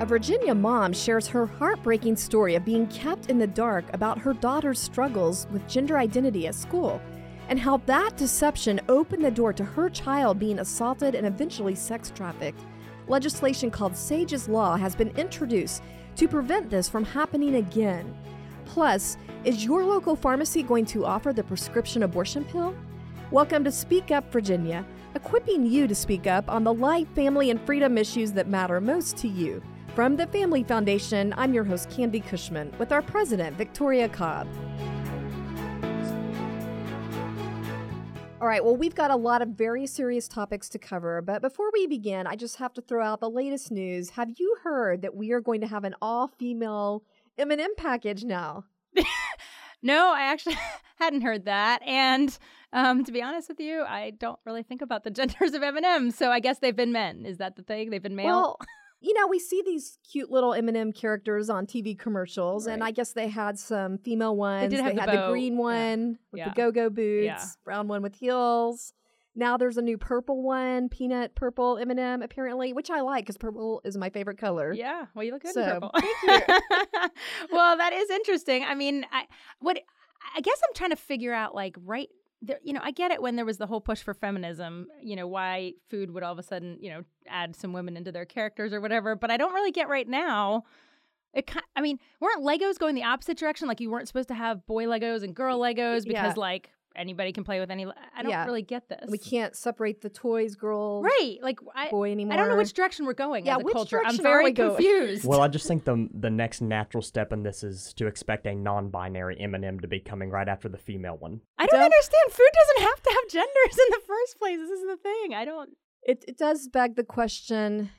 A Virginia mom shares her heartbreaking story of being kept in the dark about her daughter's struggles with gender identity at school and how that deception opened the door to her child being assaulted and eventually sex trafficked. Legislation called Sage's Law has been introduced to prevent this from happening again. Plus, is your local pharmacy going to offer the prescription abortion pill? Welcome to Speak Up Virginia, equipping you to speak up on the life, family, and freedom issues that matter most to you. From the Family Foundation, I'm your host, Candi Cushman, with our president, Victoria Cobb. All right, well, we've got a lot of very serious topics to cover, but before we begin, I just have to throw out the latest news. Have you heard that we are going to have an all-female M&M package now? no, I actually hadn't heard that, and um, to be honest with you, I don't really think about the genders of M&M, so I guess they've been men. Is that the thing? They've been male. Well, you know, we see these cute little M&M characters on TV commercials, right. and I guess they had some female ones. They, they the had bow. the green one yeah. with yeah. the go-go boots, yeah. brown one with heels. Now there's a new purple one, peanut purple M&M apparently, which I like because purple is my favorite color. Yeah, well, you look good so, in purple. Thank you. well, that is interesting. I mean, I what I guess I'm trying to figure out like right there, you know, I get it when there was the whole push for feminism, you know, why food would all of a sudden, you know, add some women into their characters or whatever. But I don't really get right now. It, I mean, weren't Legos going the opposite direction? Like you weren't supposed to have boy Legos and girl Legos because, yeah. like, anybody can play with any. I don't yeah. really get this. We can't separate the toys, girl, right? Like I, boy anymore. I don't know which direction we're going. Yeah, as a which culture. I'm direction very are we going? confused. Well, I just think the the next natural step in this is to expect a non-binary M&M to be coming right after the female one. I don't Don't- understand. Food doesn't have to have genders in the first place. This is the thing. I don't. It, it does beg the question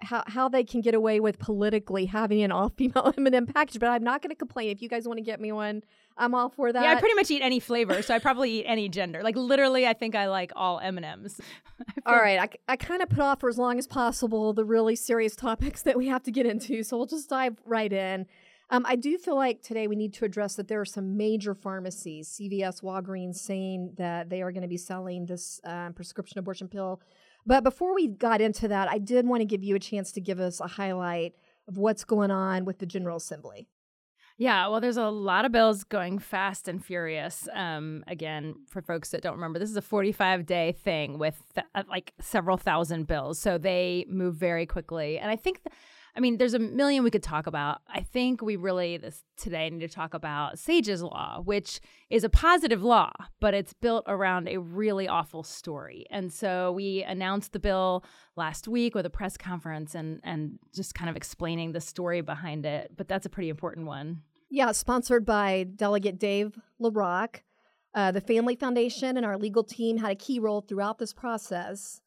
how how they can get away with politically having an all female M&M package, but I'm not going to complain. If you guys want to get me one, I'm all for that. Yeah, I pretty much eat any flavor, so I probably eat any gender. Like literally, I think I like all M and M's. all right, I, I kind of put off for as long as possible the really serious topics that we have to get into, so we'll just dive right in. Um, I do feel like today we need to address that there are some major pharmacies, CVS, Walgreens, saying that they are going to be selling this um, prescription abortion pill. But before we got into that, I did want to give you a chance to give us a highlight of what's going on with the General Assembly. Yeah, well, there's a lot of bills going fast and furious. Um, again, for folks that don't remember, this is a 45 day thing with th- uh, like several thousand bills. So they move very quickly. And I think, th- I mean, there's a million we could talk about. I think we really this today need to talk about Sage's Law, which is a positive law, but it's built around a really awful story. And so we announced the bill last week with a press conference and and just kind of explaining the story behind it. But that's a pretty important one. Yeah, sponsored by Delegate Dave LaRock. Uh, the Family Foundation and our legal team had a key role throughout this process.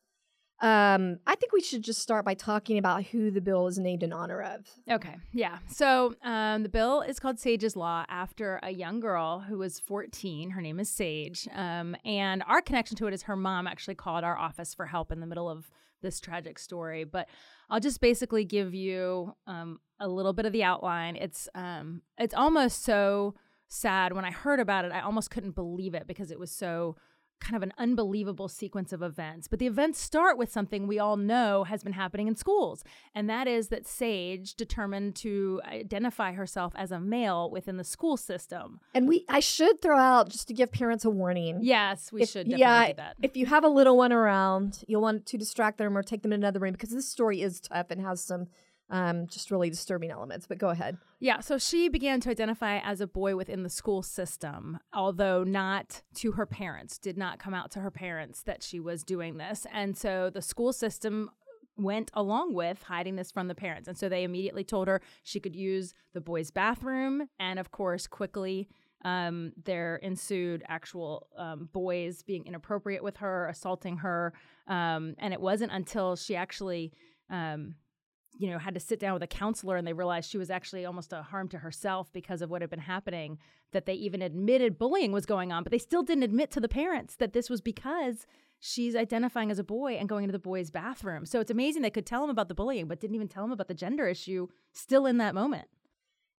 Um, I think we should just start by talking about who the bill is named in honor of. Okay, yeah. So um, the bill is called Sage's Law after a young girl who was 14. Her name is Sage. Um, and our connection to it is her mom actually called our office for help in the middle of this tragic story. But I'll just basically give you um, a little bit of the outline. It's um, it's almost so sad. When I heard about it, I almost couldn't believe it because it was so kind of an unbelievable sequence of events. But the events start with something we all know has been happening in schools, and that is that Sage determined to identify herself as a male within the school system. And we, I should throw out just to give parents a warning. Yes, we If- should definitely yeah, do that. If you have a little one around, you'll want to distract them or take them in another room because this story is tough and has some um, just really disturbing elements. But go ahead. Yeah, so she began to identify as a boy within the school system, although not to her parents, did not come out to her parents that she was doing this. And so the school system went along with hiding this from the parents. And so they immediately told her she could use the boys' bathroom. And of course, quickly, um, there ensued actual um, boys being inappropriate with her, assaulting her. Um, and it wasn't until she actually. Um, you know, had to sit down with a counselor and they realized she was actually almost a harm to herself because of what had been happening, that they even admitted bullying was going on, but they still didn't admit to the parents that this was because she's identifying as a boy and going into the boys' bathroom. So it's amazing they could tell him about the bullying, but didn't even tell him about the gender issue still in that moment.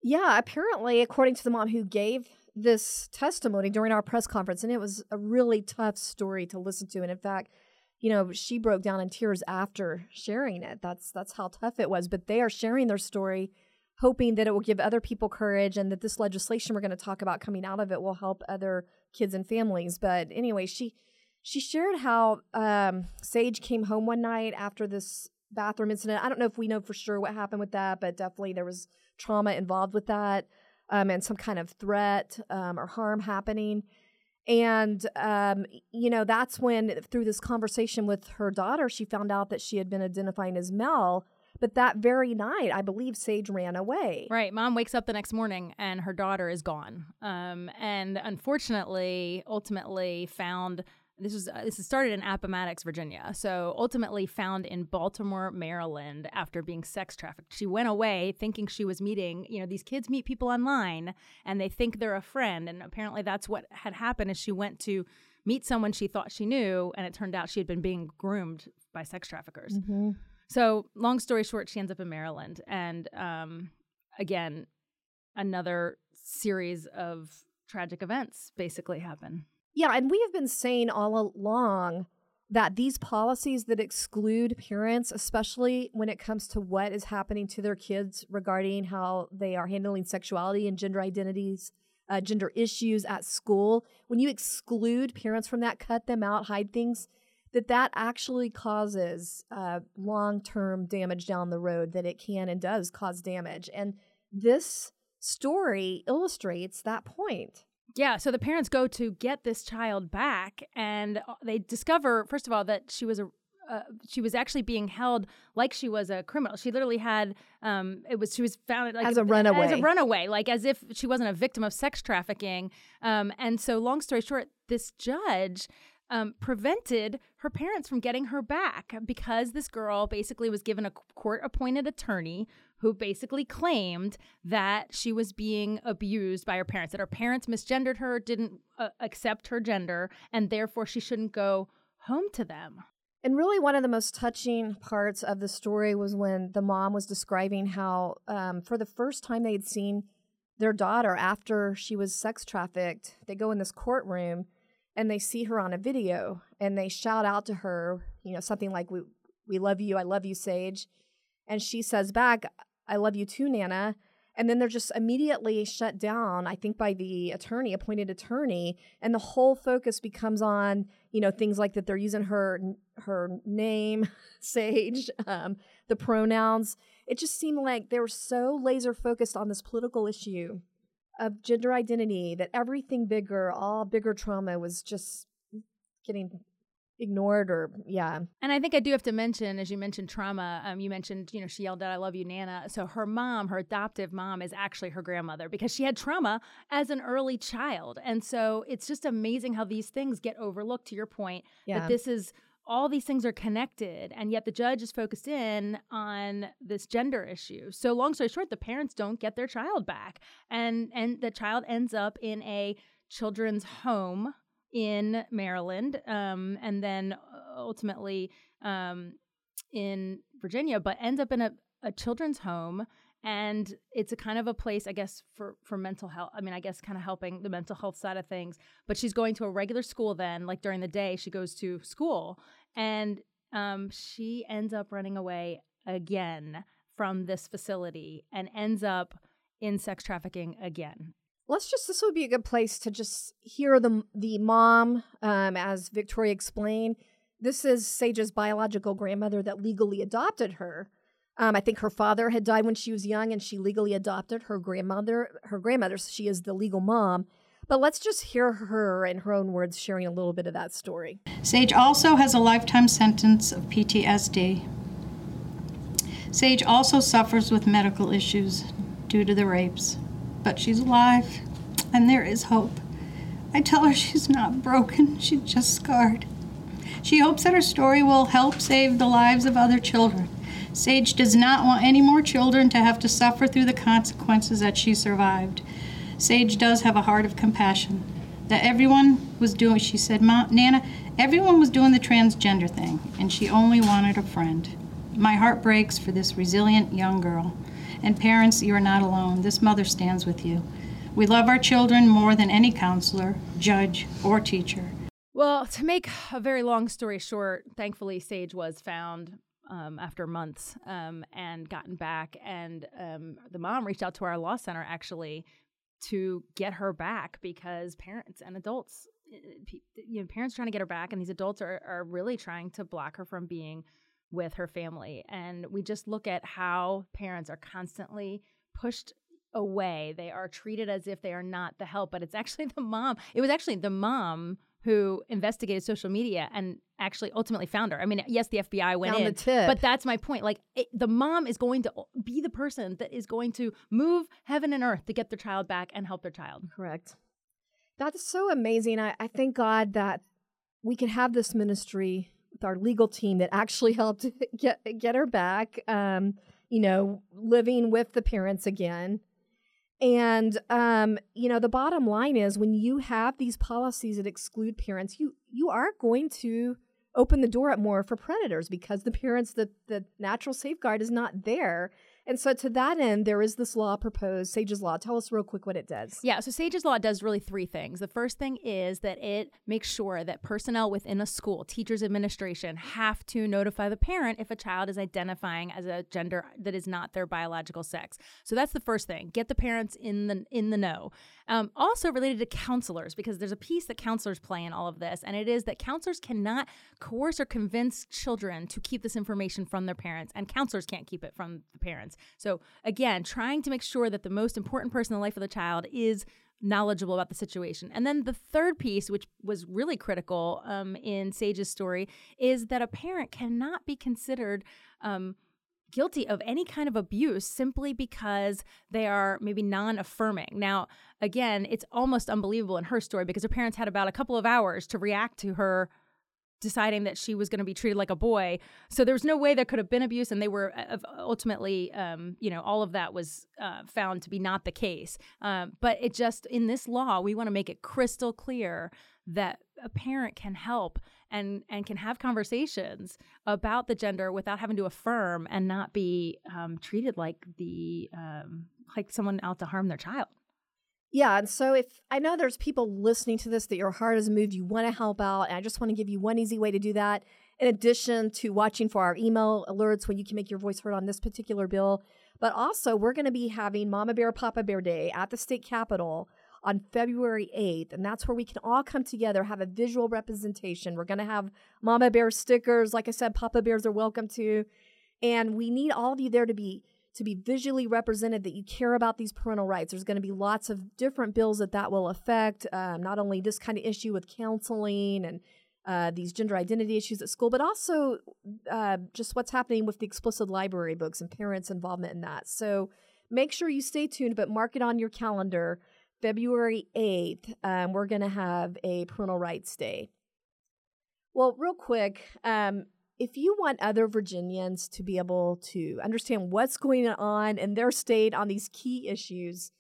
Yeah, apparently, according to the mom who gave this testimony during our press conference, and it was a really tough story to listen to. And in fact, you know, she broke down in tears after sharing it. That's that's how tough it was. But they are sharing their story, hoping that it will give other people courage and that this legislation we're going to talk about coming out of it will help other kids and families. But anyway, she she shared how um, Sage came home one night after this bathroom incident. I don't know if we know for sure what happened with that, but definitely there was trauma involved with that um, and some kind of threat um, or harm happening. And, um, you know, that's when, through this conversation with her daughter, she found out that she had been identifying as Mel. But that very night, I believe Sage ran away. Right. Mom wakes up the next morning and her daughter is gone. Um, and unfortunately, ultimately found this was uh, this started in Appomattox, Virginia. So ultimately found in Baltimore, Maryland after being sex trafficked. She went away thinking she was meeting, you know, these kids meet people online and they think they're a friend and apparently that's what had happened is she went to meet someone she thought she knew and it turned out she had been being groomed by sex traffickers. Mm-hmm. So long story short, she ends up in Maryland and um, again another series of tragic events basically happen. Yeah, and we have been saying all along that these policies that exclude parents, especially when it comes to what is happening to their kids regarding how they are handling sexuality and gender identities, uh, gender issues at school, when you exclude parents from that, cut them out, hide things, that that actually causes uh, long-term damage down the road. That it can and does cause damage, and this story illustrates that point. Yeah, so the parents go to get this child back, and uh, they discover, first of all, that she was a uh, she was actually being held like she was a criminal. She literally had um, it was she was found like as a runaway, as a runaway, like as if she wasn't a victim of sex trafficking. Um, and so, long story short, this judge um, prevented her parents from getting her back because this girl basically was given a court appointed attorney who basically claimed that she was being abused by her parents, that her parents misgendered her, didn't uh, accept her gender, and therefore she shouldn't go home to them. And really, one of the most touching parts of the story was when the mom was describing how, um, for the first time, they had seen their daughter after she was sex trafficked. They go in this courtroom and they see her on a video and they shout out to her, you know, something like, We, we love you. I love you, Sage. And she says back, I love you too, Nana. And then they're just immediately shut down, I think, by the attorney, appointed attorney, and the whole focus becomes on, you know, things like that they're using her her name, Sage, um, the pronouns. It just seemed like they were so laser focused on this political issue of gender identity that everything bigger, all bigger trauma was just getting ignored or yeah. And i think i do have to mention as you mentioned trauma um, you mentioned you know she yelled out i love you nana. So her mom her adoptive mom is actually her grandmother because she had trauma as an early child. And so it's just amazing how these things get overlooked to your point yeah. that this is all these things are connected and yet the judge is focused in on this gender issue. So long story short the parents don't get their child back. And and the child ends up in a children's home in Maryland, um, and then uh, ultimately um, in Virginia, but ends up in a, a children's home and it's a kind of a place i guess for for mental health i mean i guess kind of helping the mental health side of things but she's going to a regular school then like during the day she goes to school and um, she ends up running away again from this facility and ends up in sex trafficking again let's just this would be a good place to just hear the the mom um, as victoria explained this is sage's biological grandmother that legally adopted her. Um, i think her father had died when she was young and she legally adopted her grandmother her grandmother so she is the legal mom. But let's just hear her in her own words sharing a little bit of that story. Sage also has a lifetime sentence of ptsd sage also suffers with medical issues due to the rapes but she's alive, and there is hope. I tell her she's not broken, she's just scarred. She hopes that her story will help save the lives of other children. Sage does not want any more children to have to suffer through the consequences that she survived. Sage does have a heart of compassion. That everyone was doing, she said, Nana, everyone was doing the transgender thing, and she only wanted a friend. My heart breaks for this resilient young girl. And parents, you are not alone. This mother stands with you. We love our children more than any counselor, judge, or teacher. Well, to make a very long story short, thankfully Sage was found um, after months um, and gotten back. And um, the mom reached out to our law center actually to get her back because parents and adults, eh, eh, you know, parents trying to get her back, and these adults are, are really trying to block her from being with her family. And we just look at how parents are constantly pushed away. They are treated as if they are not the help, but it's actually the mom. It was actually the mom who investigated social media and actually ultimately found her. I mean, yes, the FBI went in, the tip. but that's my point. Like, it, the mom is going to be the person that is going to move heaven and earth to get their child back and help their child. Correct. That's so amazing. I, I thank God that we can have this ministry with our legal team that actually helped get get her back. Um, you know, living with the parents again. And um, you know, the bottom line is when you have these policies that exclude parents, you you are going to open the door up more for predators because the parents the the natural safeguard is not there. And so to that end, there is this law proposed, Sage's Law. Tell us real quick what it does. Yeah, so Sage's Law does really three things. The first thing is that it makes sure that personnel within a school, teachers, administration, have to notify the parent if a child is identifying as a gender that is not their biological sex. So that's the first thing. Get the parents in the in the know. Um, also related to counselors, because there's a piece that counselors play in all of this, and it is that counselors cannot coerce or convince children to keep this information from their parents, and counselors can't keep it from the parents. So again, trying to make sure that the most important person in the life of the child is knowledgeable about the situation. And then the third piece, which was really critical um, in Sage's story, is that a parent cannot be considered. Um, guilty of any kind of abuse simply because they are maybe non affirming. Now, again, it's almost unbelievable in her story because her parents had about a couple of hours to react to her deciding that she was going to be treated like a boy. So there was no way there could have been abuse, and they were uh, ultimately, um, you know, all of that was uh, found to be not the case. Um, but it just in this law, we want to make it crystal clear that a parent can help and and can have conversations about the gender without having to affirm and not be um, treated like the um, like someone out to harm their child. Yeah, and so if I know there's people listening to this that your heart has moved, you want to help out, and I just want to give you one easy way to do that. In addition to watching for our email alerts when you can make your voice heard on this particular bill, but also we're going to be having Mama Bear Papa Bear Day at the state capitol on February 8th, and that's where we can all come together, have a visual representation. We're going to have Mama Bear stickers, like I said, Papa Bears are welcome to, and we need all of you there to be to be visually represented that you care about these parental rights. There's going to be lots of different bills that that will affect, um, not only this kind of issue with counseling and uh, these gender identity issues at school, but also uh, just what's happening with the explicit library books and parents' involvement in that. So make sure you stay tuned, but mark it on your calendar. February 8th, um, we're going to have a parental rights day. Well, real quick, um, if you want other Virginians to be able to understand what's going on in their state on these key issues,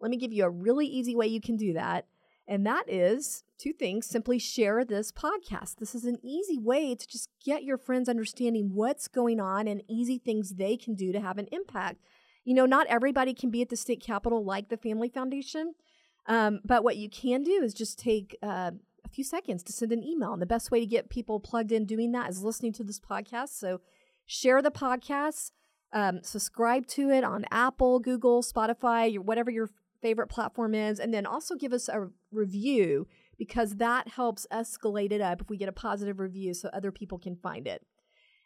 let me give you a really easy way you can do that. And that is two things simply share this podcast. This is an easy way to just get your friends understanding what's going on and easy things they can do to have an impact. You know, not everybody can be at the state capitol like the Family Foundation, um, but what you can do is just take uh, few seconds to send an email. And the best way to get people plugged in doing that is listening to this podcast. So share the podcast, um, subscribe to it on Apple, Google, Spotify, your, whatever your favorite platform is, and then also give us a review because that helps escalate it up if we get a positive review so other people can find it.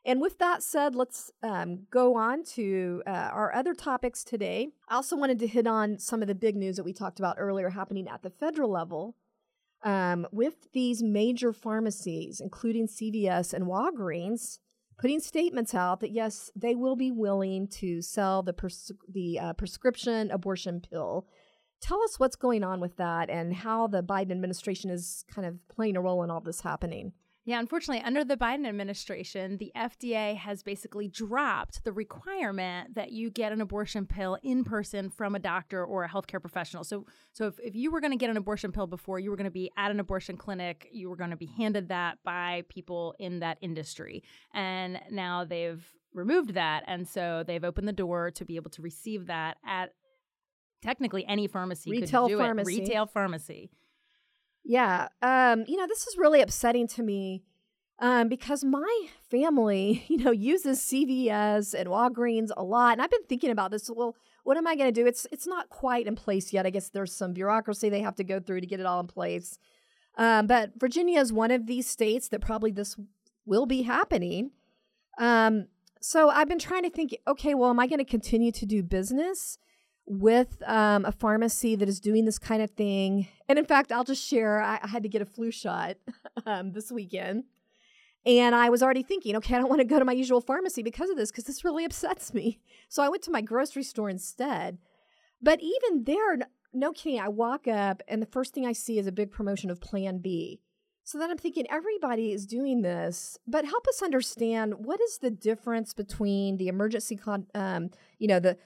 And with that said, let's um, go on to uh, our other topics today. I also wanted to hit on some of the big news that we talked about earlier happening at the federal level um, with these major pharmacies, including CVS and Walgreens, putting statements out that yes, they will be willing to sell the the uh, prescription abortion pill. Tell us what's going on with that and how the Biden administration is kind of playing a role in all this happening. Yeah, unfortunately, under the Biden administration, the FDA has basically dropped the requirement that you get an abortion pill in person from a doctor or a healthcare professional. So, so if, if you were going to get an abortion pill before, you were going to be at an abortion clinic, you were going to be handed that by people in that industry. And now they've removed that. And so they've opened the door to be able to receive that at technically any pharmacy retail could do pharmacy. it. Retail pharmacy. Yeah. Um, you know, this is really upsetting to me um, because my family, you know, uses CVS and Walgreens a lot. And I've been thinking about this. Well, what am I going to do? It's it's not quite in place yet. I guess there's some bureaucracy they have to go through to get it all in place. Um, but Virginia is one of these states that probably this will be happening. Um, so I've been trying to think, okay, well, am I going to continue to do business with um, a pharmacy that is doing this kind of thing? And in fact, I'll just share, I, I had to get a flu shot um, this weekend. And I was already thinking, okay, I don't want to go to my usual pharmacy because of this, because this really upsets me. So I went to my grocery store instead. But even there, no kidding, I walk up and the first thing I see is a big promotion of Plan B. So then I'm thinking everybody is doing this, but help us understand what is the difference between the emergency, um, you know, the,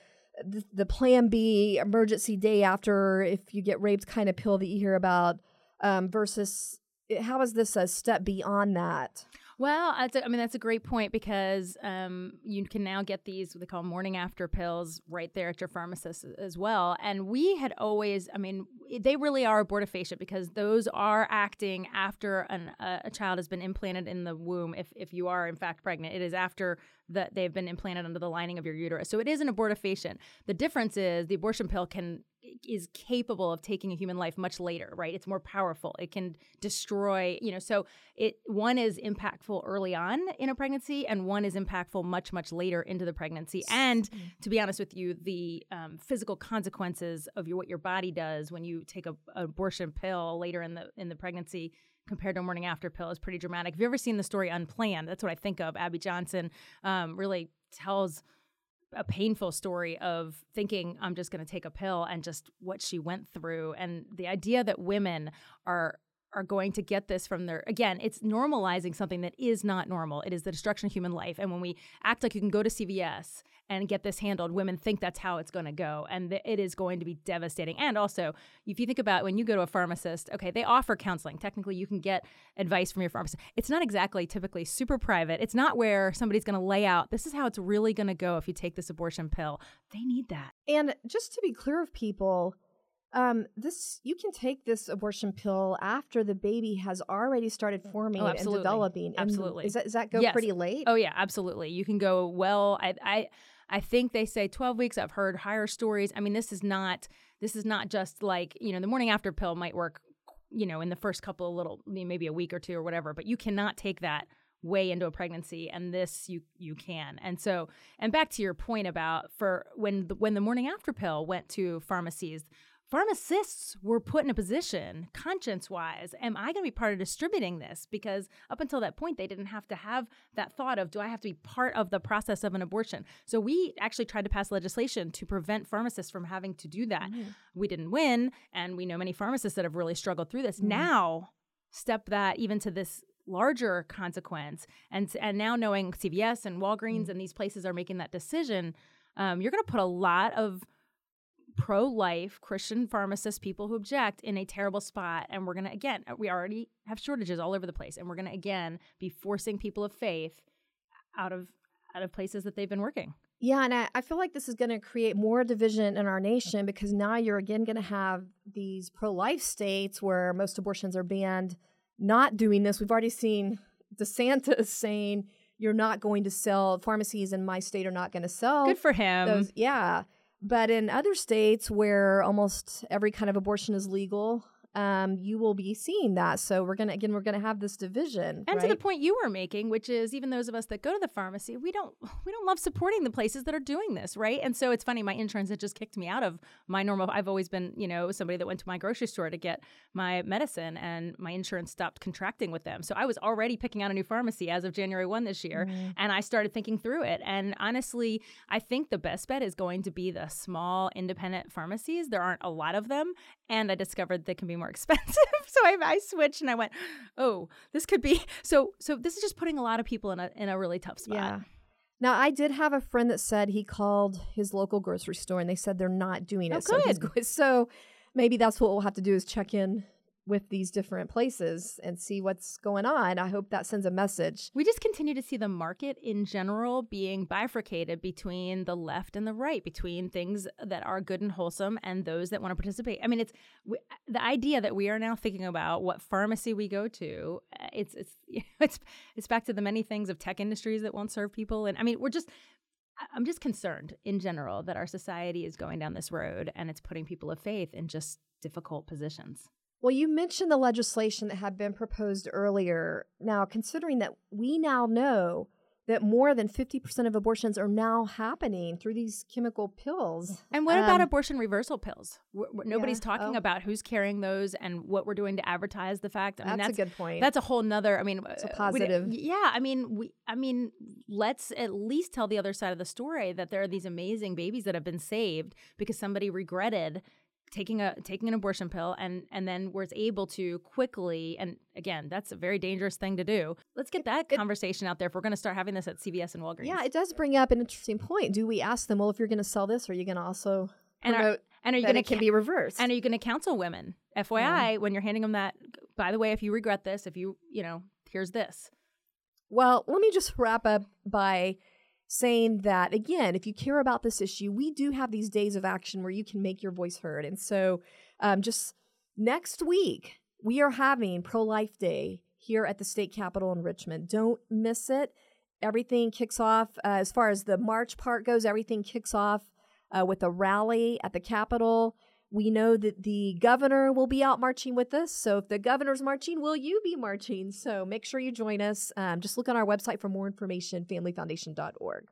the Plan B emergency day after if you get raped kind of pill that you hear about, um, versus how is this a step beyond that? Well, I mean that's a great point because um, you can now get these what they call morning after pills right there at your pharmacist as well. And we had always, I mean, they really are abortifacient because those are acting after an, uh, a child has been implanted in the womb. If if you are in fact pregnant, it is after that they've been implanted under the lining of your uterus. So it is an abortifacient. The difference is the abortion pill can is capable of taking a human life much later, right? It's more powerful. It can destroy, you know, so it one is impactful early on in a pregnancy and one is impactful much much later into the pregnancy. And to be honest with you, the um, physical consequences of your what your body does when you take a, a abortion pill later in the in the pregnancy compared to a morning after pill is pretty dramatic. Have you ever seen the story Unplanned? That's what I think of. Abby Johnson um, really tells a painful story of thinking I'm just going to take a pill and just what she went through. And the idea that women are are going to get this from their again it's normalizing something that is not normal. It is the destruction of human life. And when we act like you can go to cvs and get this handled women think that's how it's going to go and th- it is going to be devastating and also if you think about when you go to a pharmacist okay they offer counseling technically you can get advice from your pharmacist it's not exactly typically super private it's not where somebody's going to lay out this is how it's really going to go if you take this abortion pill they need that and just to be clear of people um, this you can take this abortion pill after the baby has already started forming oh, and developing. Absolutely. Is that does that go yes. pretty late? Oh yeah, absolutely. You can go well. I I I think they say 12 weeks. I've heard higher stories. I mean, this is not this is not just like you know the morning after pill might work, you know, in the first couple of little maybe a week or two or whatever. But you cannot take that way into a pregnancy and this you you can and so and back to your point about for when the, when the morning after pill went to pharmacies pharmacists were put in a position, conscience wise, am I going to be part of distributing this? Because up until that point, they didn't have to have that thought of, do I have to be part of the process of an abortion? So we actually tried to pass legislation to prevent pharmacists from having to do that. Mm-hmm. We didn't win, and we know many pharmacists that have really struggled through this. Mm-hmm. Now, step that even to this larger consequence and and now knowing CVS and Walgreens mm-hmm. and these places are making that decision um, you're going to put a lot of pro life Christian pharmacists, people who object, in a terrible spot. And we're going to, again, we already have shortages all over the place. And we're going to, again, be forcing people of faith out of out of places that they've been working. Yeah, and I, I feel like this is going to create more division in our nation because now you're again going to have these pro life states where most abortions are banned not doing this. We've already seen DeSantis saying you're not going to sell pharmacies in my state are not going to sell. Good for him. Those, yeah. But in other states where almost every kind of abortion is legal, um, you will be seeing that. So we're gonna again, we're gonna have this division. And right? to the point you were making, which is even those of us that go to the pharmacy, we don't we don't love supporting the places that are doing this, right? And so it's funny, my insurance had just kicked me out of my normal. I've always been, you know, somebody that went to my grocery store to get my medicine, and my insurance stopped contracting with them. So I was already picking out a new pharmacy as of January one this year, mm-hmm. and I started thinking through it. And honestly, I think the best bet is going to be the small independent pharmacies. There aren't a lot of them, and I discovered they can be more expensive. so I, I switched and I went, oh, this could be so. So this is just putting a lot of people in a in a really tough spot. Yeah. Now I did have a friend that said he called his local grocery store and they said they're not doing oh, it. Oh, good. So, so maybe that's what we'll have to do is check in with these different places and see what's going on. I hope that sends a message. We just continue to see the market in general being bifurcated between the left and the right, between things that are good and wholesome and those that want to participate. I mean, it's the idea that we are now thinking about what pharmacy we go to. Uh, it's it's it's it's back to the many things of tech industries that won't serve people, and I mean, we're just I'm just concerned in general that our society is going down this road and it's putting people of faith in just difficult positions. Well, you mentioned the legislation that had been proposed earlier. Now, considering that we now know that more than 50% of abortions are now happening through these chemical pills. And what um, about abortion reversal pills? nobody's yeah, talking oh. about who's carrying those and what we're doing to advertise the fact. I mean, that's, that's a good point. That's a whole nother, I mean, it's a uh, positive. yeah. I mean, we, I mean, let's at least tell the other side of the story that there are these amazing babies that have been saved because somebody regretted taking a taking an abortion pill and and then was able to quickly and again that's a very dangerous thing to do. Let's get that it, conversation out there if we're going to start having this at cvs and walgreens. Yeah it does bring up an interesting point. Do we ask them well if you're going to sell this are you going to also and are, and are you going to can ca- be reversed? and are you going to counsel women? Fyi yeah. when you're handing them that by the way if you regret this if you you know here's this. Well let me just wrap up by saying that, again, if you care about this issue, we do have these days of action where you can make your voice heard. And so um, just next week, we are having Pro Life Day here at the state capitol in Richmond. Don't miss it. Everything kicks off, uh, as far as the march part goes, everything kicks off uh, with a rally at the Capitol. We know that the governor will be out marching with us. So if the governor's marching, will you be marching? So make sure you join us. Um, just look on our website for more information, familyfoundation.org.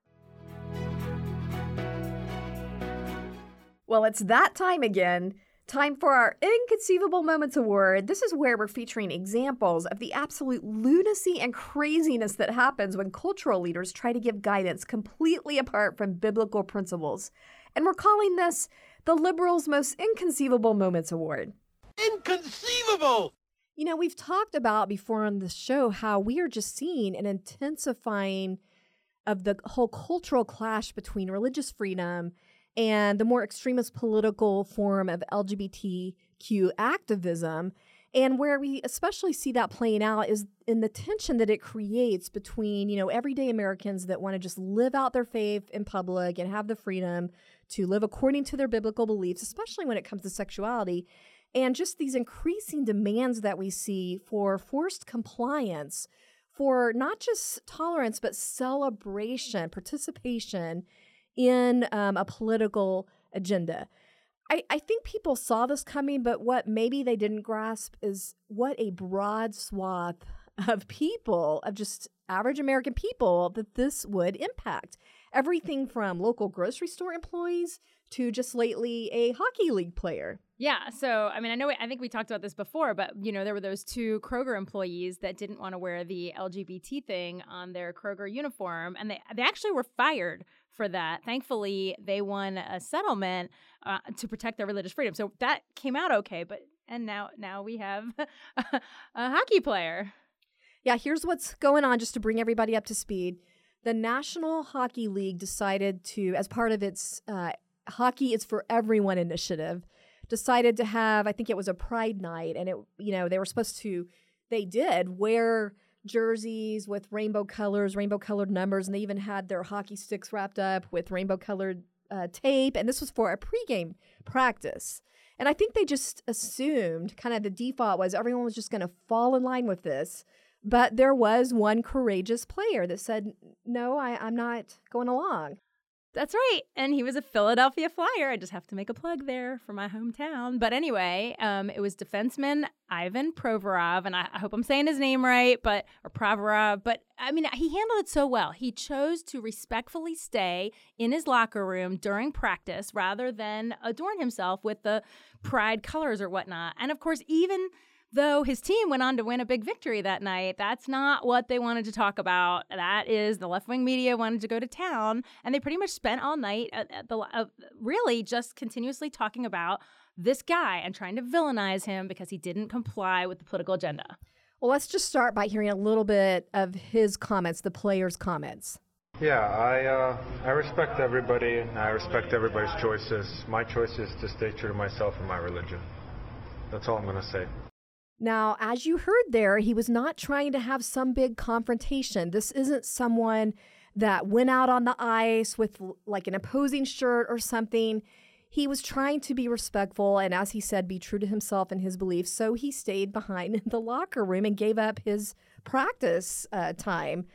Well, it's that time again. Time for our Inconceivable Moments Award. This is where we're featuring examples of the absolute lunacy and craziness that happens when cultural leaders try to give guidance completely apart from biblical principles. And we're calling this the Liberals' Most Inconceivable Moments Award. Inconceivable! You know, we've talked about before on the show how we are just seeing an intensifying of the whole cultural clash between religious freedom and the more extremist political form of LGBTQ activism. And where we especially see that playing out is in the tension that it creates between, you know, everyday Americans that want to just live out their faith in public and have the freedom to live according to their biblical beliefs, especially when it comes to sexuality, and just these increasing demands that we see for forced compliance, for not just tolerance, but celebration, participation in um, a political agenda. I, I think people saw this coming, but what maybe they didn't grasp is what a broad swath of people, of just average American people, that this would impact everything from local grocery store employees to just lately a hockey league player. Yeah. So, I mean, I know, I think we talked about this before, but, you know, there were those two Kroger employees that didn't want to wear the LGBT thing on their Kroger uniform, and they, they actually were fired for that. Thankfully, they won a settlement uh, to protect their religious freedom. So that came out okay, but, and now, now we have a hockey player. Yeah, here's what's going on just to bring everybody up to speed the National Hockey League decided to, as part of its uh, Hockey is for Everyone initiative, decided to have, I think it was a Pride night, and it, you know, they were supposed to, they did wear jerseys with rainbow colors, rainbow colored numbers, and they even had their hockey sticks wrapped up with rainbow colored uh, tape. And this was for a pregame practice. And I think they just assumed kind of the default was everyone was just going to fall in line with this. But there was one courageous player that said, No, I, I'm not going along. That's right. And he was a Philadelphia Flyer. I just have to make a plug there for my hometown. But anyway, um, it was defenseman Ivan Provorov, and I, I, hope I'm saying his name right, but or Provorov. But I mean, he handled it so well. He chose to respectfully stay in his locker room during practice rather than adorn himself with the pride colors or whatnot. And of course, even Though his team went on to win a big victory that night, that's not what they wanted to talk about. That is, the left wing media wanted to go to town, and they pretty much spent all night at, at the uh, really just continuously talking about this guy and trying to villainize him because he didn't comply with the political agenda. Well, let's just start by hearing a little bit of his comments, the players' comments. Yeah, I uh, I respect everybody and I respect everybody's choices. My choice is to stay true to myself and my religion. That's all I'm going to say. Now, as you heard there, he was not trying to have some big confrontation. This isn't someone that went out on the ice with like an opposing shirt or something. He was trying to be respectful and, as he said, be true to himself and his beliefs. So he stayed behind in the locker room and gave up his practice uh, time.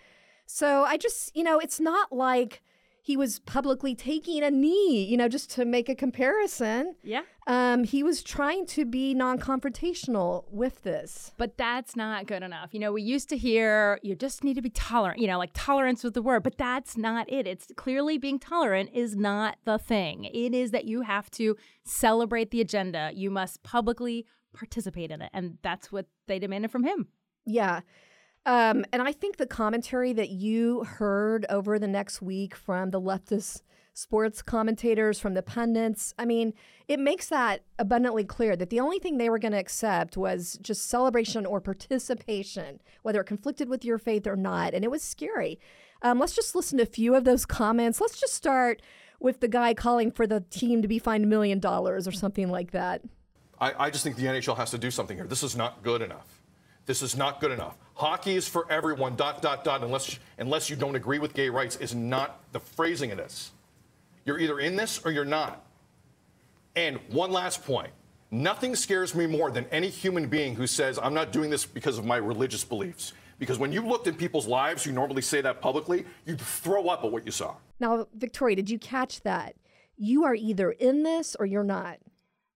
So I just, you know, it's not like he was publicly taking a knee, you know, just to make a comparison. Yeah. Um, he was trying to be non confrontational with this. But that's not good enough. You know, we used to hear you just need to be tolerant, you know, like tolerance was the word, but that's not it. It's clearly being tolerant is not the thing. It is that you have to celebrate the agenda. You must publicly participate in it. And that's what they demanded from him. Yeah. Um, and I think the commentary that you heard over the next week from the leftist sports commentators, from the pundits, I mean, it makes that abundantly clear that the only thing they were going to accept was just celebration or participation, whether it conflicted with your faith or not. And it was scary. Um, let's just listen to a few of those comments. Let's just start with the guy calling for the team to be fined a million dollars or something like that. I, I just think the NHL has to do something here. This is not good enough. This is not good enough. Hockey is for everyone, dot, dot, dot, unless, unless you don't agree with gay rights, is not the phrasing of this. You're either in this or you're not. And one last point nothing scares me more than any human being who says, I'm not doing this because of my religious beliefs. Because when you looked in people's lives, you normally say that publicly, you throw up at what you saw. Now, Victoria, did you catch that? You are either in this or you're not.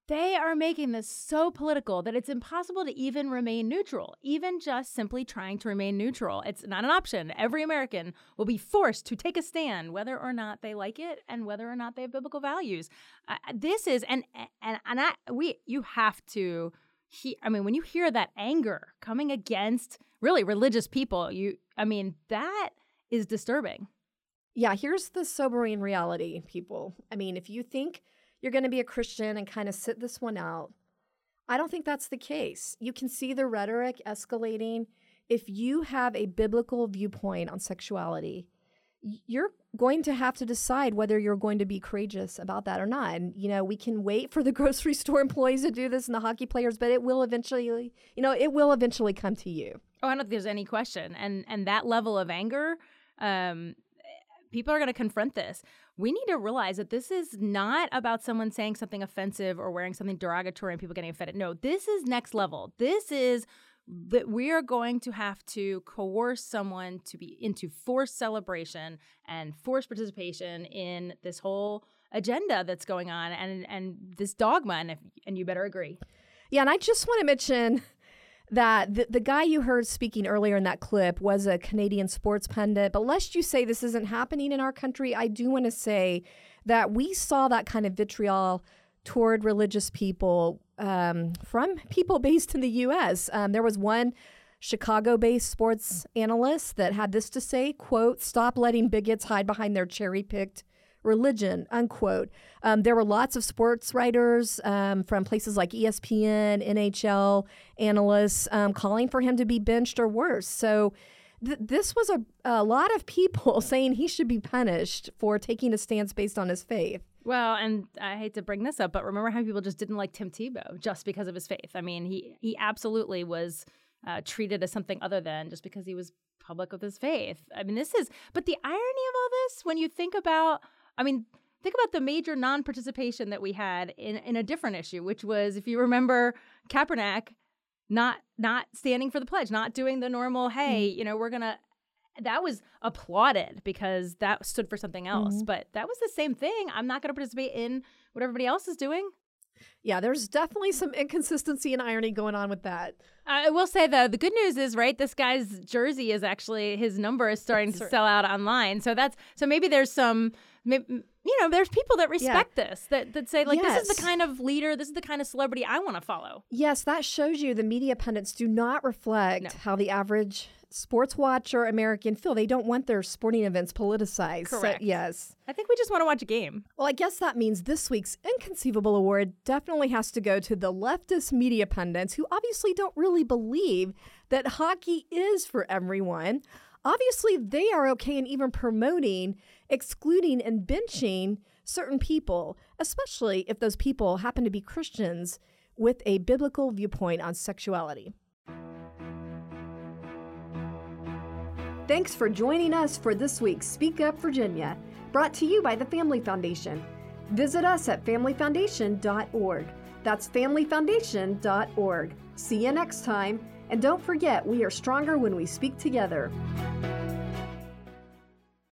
They are making this so political that it's impossible to even remain neutral, even just simply trying to remain neutral. It's not an option. Every American will be forced to take a stand, whether or not they like it and whether or not they have biblical values. Uh, this is and and and I we you have to. He, I mean, when you hear that anger coming against really religious people, you, I mean, that is disturbing. Yeah, here's the sobering reality, people. I mean, if you think you're going to be a Christian and kind of sit this one out. I don't think that's the case. You can see the rhetoric escalating. If you have a biblical viewpoint on sexuality, you're going to have to decide whether you're going to be courageous about that or not. And, you know, we can wait for the grocery store employees to do this and the hockey players, but it will eventually, you know, it will eventually come to you. Oh, I don't think there's any question. And and that level of anger, um, people are going to confront this we need to realize that this is not about someone saying something offensive or wearing something derogatory and people getting offended. No, this is next level. This is that we are going to have to coerce someone to be into forced celebration and forced participation in this whole agenda that's going on and and this dogma and if, and you better agree. Yeah, and I just want to mention that the, the guy you heard speaking earlier in that clip was a Canadian sports pundit. But lest you say this isn't happening in our country, I do want to say that we saw that kind of vitriol toward religious people um, from people based in the U.S. Um, there was one Chicago-based sports analyst that had this to say: "quote Stop letting bigots hide behind their cherry-picked religion, unquote. Um, there were lots of sports writers um, from places like ESPN, NHL analysts um, calling for him to be benched or worse. So th- this was a, a lot of people saying he should be punished for taking a stance based on his faith. Well, and I hate to bring this up, but remember how people just didn't like Tim Tebow just because of his faith? I mean, he he absolutely was uh, treated as something other than just because he was public with his faith. I mean, this is, but the irony of all this, when you think about I mean, think about the major non-participation that we had in, in a different issue, which was, if you remember, Kaepernick not not standing for the pledge, not doing the normal, hey, mm-hmm. you know, we're gonna. That was applauded because that stood for something else. Mm-hmm. But that was the same thing. I'm not going to participate in what everybody else is doing. Yeah, there's definitely some inconsistency and irony going on with that. I will say though, the good news is, right, this guy's jersey is actually his number is starting to sell out online. So that's so maybe there's some you know, there's people that respect yeah. this, that, that say, like, yes. this is the kind of leader, this is the kind of celebrity I want to follow. Yes, that shows you the media pundits do not reflect no. how the average sports watcher American feel. They don't want their sporting events politicized. Correct. So, yes. I think we just want to watch a game. Well, I guess that means this week's Inconceivable Award definitely has to go to the leftist media pundits who obviously don't really believe that hockey is for everyone. Obviously, they are okay in even promoting excluding and benching certain people, especially if those people happen to be Christians, with a biblical viewpoint on sexuality. Thanks for joining us for this week's Speak Up Virginia, brought to you by the Family Foundation. Visit us at familyfoundation.org. That's familyfoundation.org. See you next time, and don't forget we are stronger when we speak together.